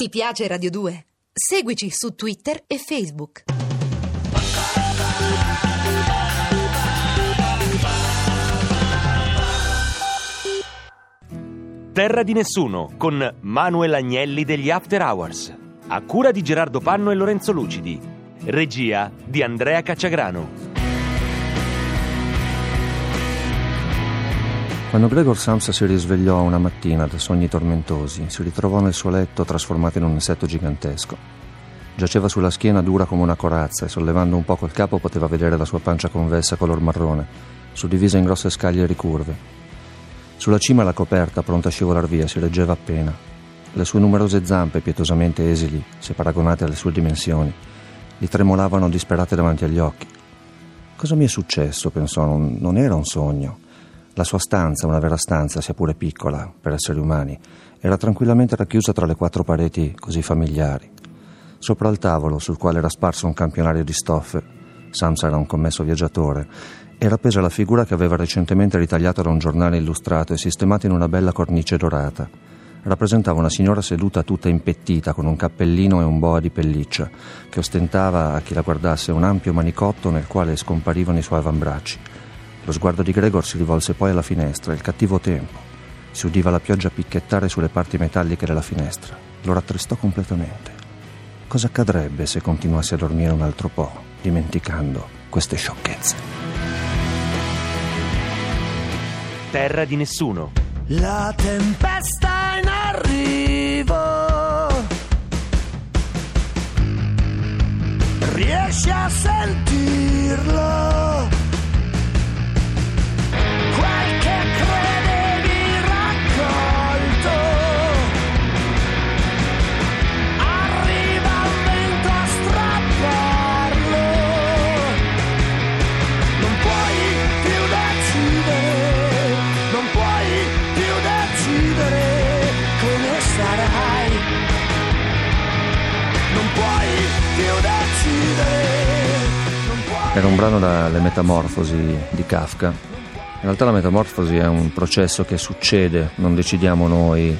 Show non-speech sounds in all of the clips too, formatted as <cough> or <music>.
Ti piace Radio 2? Seguici su Twitter e Facebook. Terra di nessuno con Manuel Agnelli degli After Hours. A cura di Gerardo Panno e Lorenzo Lucidi. Regia di Andrea Cacciagrano. Quando Gregor Samsa si risvegliò una mattina da sogni tormentosi, si ritrovò nel suo letto trasformato in un insetto gigantesco. Giaceva sulla schiena dura come una corazza e sollevando un poco il capo poteva vedere la sua pancia convessa color marrone, suddivisa in grosse scaglie ricurve. Sulla cima la coperta, pronta a scivolar via, si reggeva appena. Le sue numerose zampe, pietosamente esili, se paragonate alle sue dimensioni, gli tremolavano disperate davanti agli occhi. Cosa mi è successo? pensò, non, non era un sogno. La sua stanza, una vera stanza, sia pure piccola per esseri umani, era tranquillamente racchiusa tra le quattro pareti così familiari. Sopra il tavolo, sul quale era sparso un campionario di stoffe, Samsa era un commesso viaggiatore, era appesa la figura che aveva recentemente ritagliato da un giornale illustrato e sistemata in una bella cornice dorata. Rappresentava una signora seduta tutta impettita con un cappellino e un boa di pelliccia, che ostentava a chi la guardasse un ampio manicotto nel quale scomparivano i suoi avambracci lo sguardo di Gregor si rivolse poi alla finestra, il cattivo tempo. Si udiva la pioggia picchiettare sulle parti metalliche della finestra. Lo rattristò completamente. Cosa accadrebbe se continuasse a dormire un altro po', dimenticando queste sciocchezze? Terra di nessuno. La tempesta in arrivo. Riesci a sentirlo? Era un brano dalle Metamorfosi di Kafka. In realtà la metamorfosi è un processo che succede, non decidiamo noi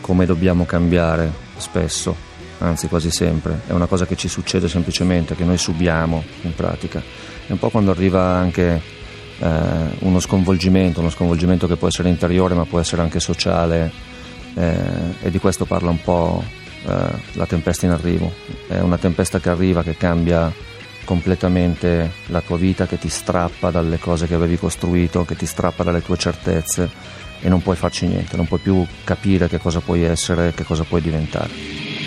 come dobbiamo cambiare spesso, anzi quasi sempre. È una cosa che ci succede semplicemente, che noi subiamo in pratica. È un po' quando arriva anche eh, uno sconvolgimento, uno sconvolgimento che può essere interiore ma può essere anche sociale eh, e di questo parla un po' eh, la tempesta in arrivo. È una tempesta che arriva, che cambia completamente la tua vita, che ti strappa dalle cose che avevi costruito, che ti strappa dalle tue certezze e non puoi farci niente, non puoi più capire che cosa puoi essere, che cosa puoi diventare.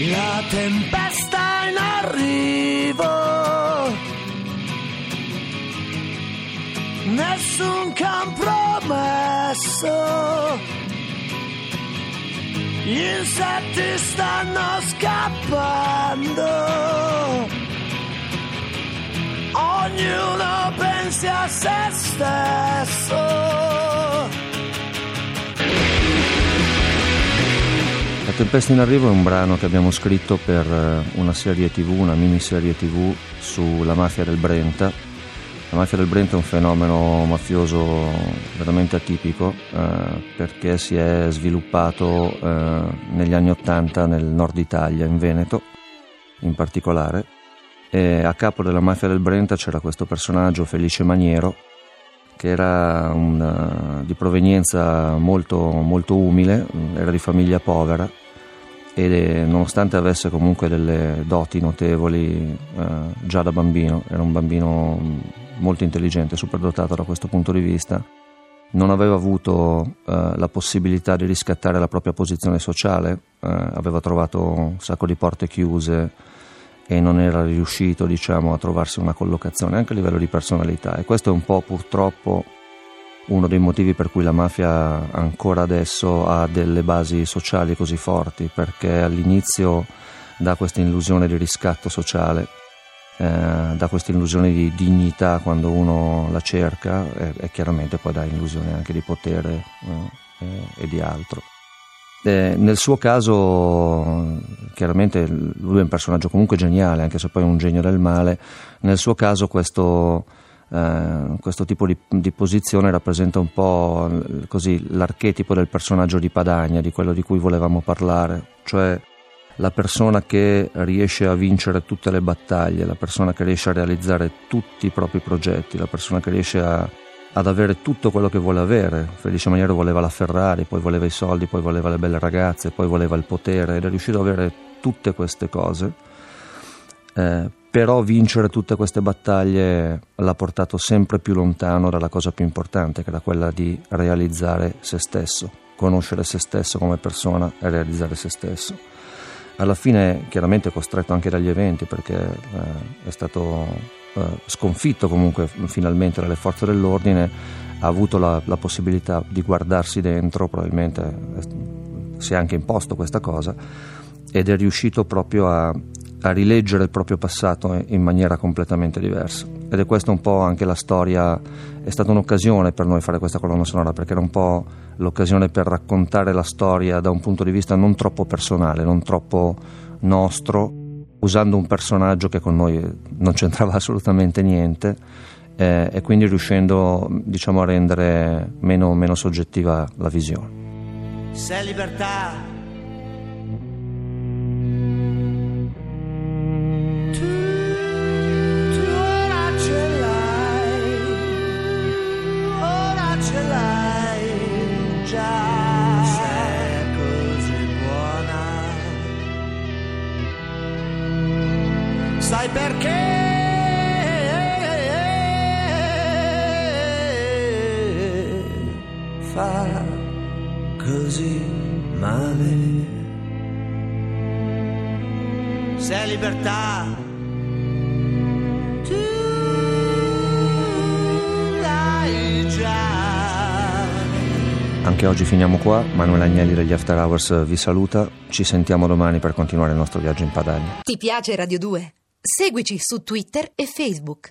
La tempesta in arrivo, nessun compromesso, gli insetti stanno scappando ognuno pensi a se stesso. La tempesta in arrivo è un brano che abbiamo scritto per eh, una serie tv, una miniserie tv sulla mafia del Brenta. La mafia del Brenta è un fenomeno mafioso veramente atipico eh, perché si è sviluppato eh, negli anni Ottanta nel nord Italia, in Veneto in particolare, e a capo della mafia del Brenta c'era questo personaggio, Felice Maniero, che era un, di provenienza molto, molto umile, era di famiglia povera e nonostante avesse comunque delle doti notevoli eh, già da bambino, era un bambino molto intelligente, superdotato da questo punto di vista, non aveva avuto eh, la possibilità di riscattare la propria posizione sociale, eh, aveva trovato un sacco di porte chiuse, e non era riuscito diciamo, a trovarsi una collocazione anche a livello di personalità. E questo è un po' purtroppo uno dei motivi per cui la mafia ancora adesso ha delle basi sociali così forti perché all'inizio dà questa illusione di riscatto sociale eh, dà questa illusione di dignità quando uno la cerca e, e chiaramente poi dà illusione anche di potere eh, e, e di altro. Eh, nel suo caso, chiaramente lui è un personaggio comunque geniale, anche se poi è un genio del male, nel suo caso questo, eh, questo tipo di, di, posizione rappresenta un po' così, l'archetipo del personaggio di Padagna, di quello di cui volevamo parlare, cioè la persona che riesce a vincere tutte le battaglie, la persona che riesce a realizzare tutti i propri progetti, la persona che riesce a, ad avere tutto quello che vuole avere. Felice Maniero voleva la Ferrari, poi voleva i soldi, poi voleva le belle ragazze, poi voleva il potere ed è riuscito ad avere tutte queste cose. Eh, però vincere tutte queste battaglie l'ha portato sempre più lontano dalla cosa più importante, che era quella di realizzare se stesso, conoscere se stesso come persona e realizzare se stesso alla fine chiaramente costretto anche dagli eventi perché eh, è stato eh, sconfitto comunque finalmente dalle forze dell'ordine, ha avuto la, la possibilità di guardarsi dentro, probabilmente eh, si è anche imposto questa cosa ed è riuscito proprio a, a rileggere il proprio passato in maniera completamente diversa. Ed è questa un po' anche la storia, è stata un'occasione per noi fare questa colonna sonora perché era un po' l'occasione per raccontare la storia da un punto di vista non troppo personale, non troppo nostro, usando un personaggio che con noi non c'entrava <laughs> assolutamente niente eh, e quindi riuscendo diciamo, a rendere meno, meno soggettiva la visione. Se libertà fa così male se libertà tu l'hai già anche oggi finiamo qua, Manuel Agnelli degli After Hours vi saluta, ci sentiamo domani per continuare il nostro viaggio in Padania. Ti piace Radio 2? Seguici su Twitter e Facebook.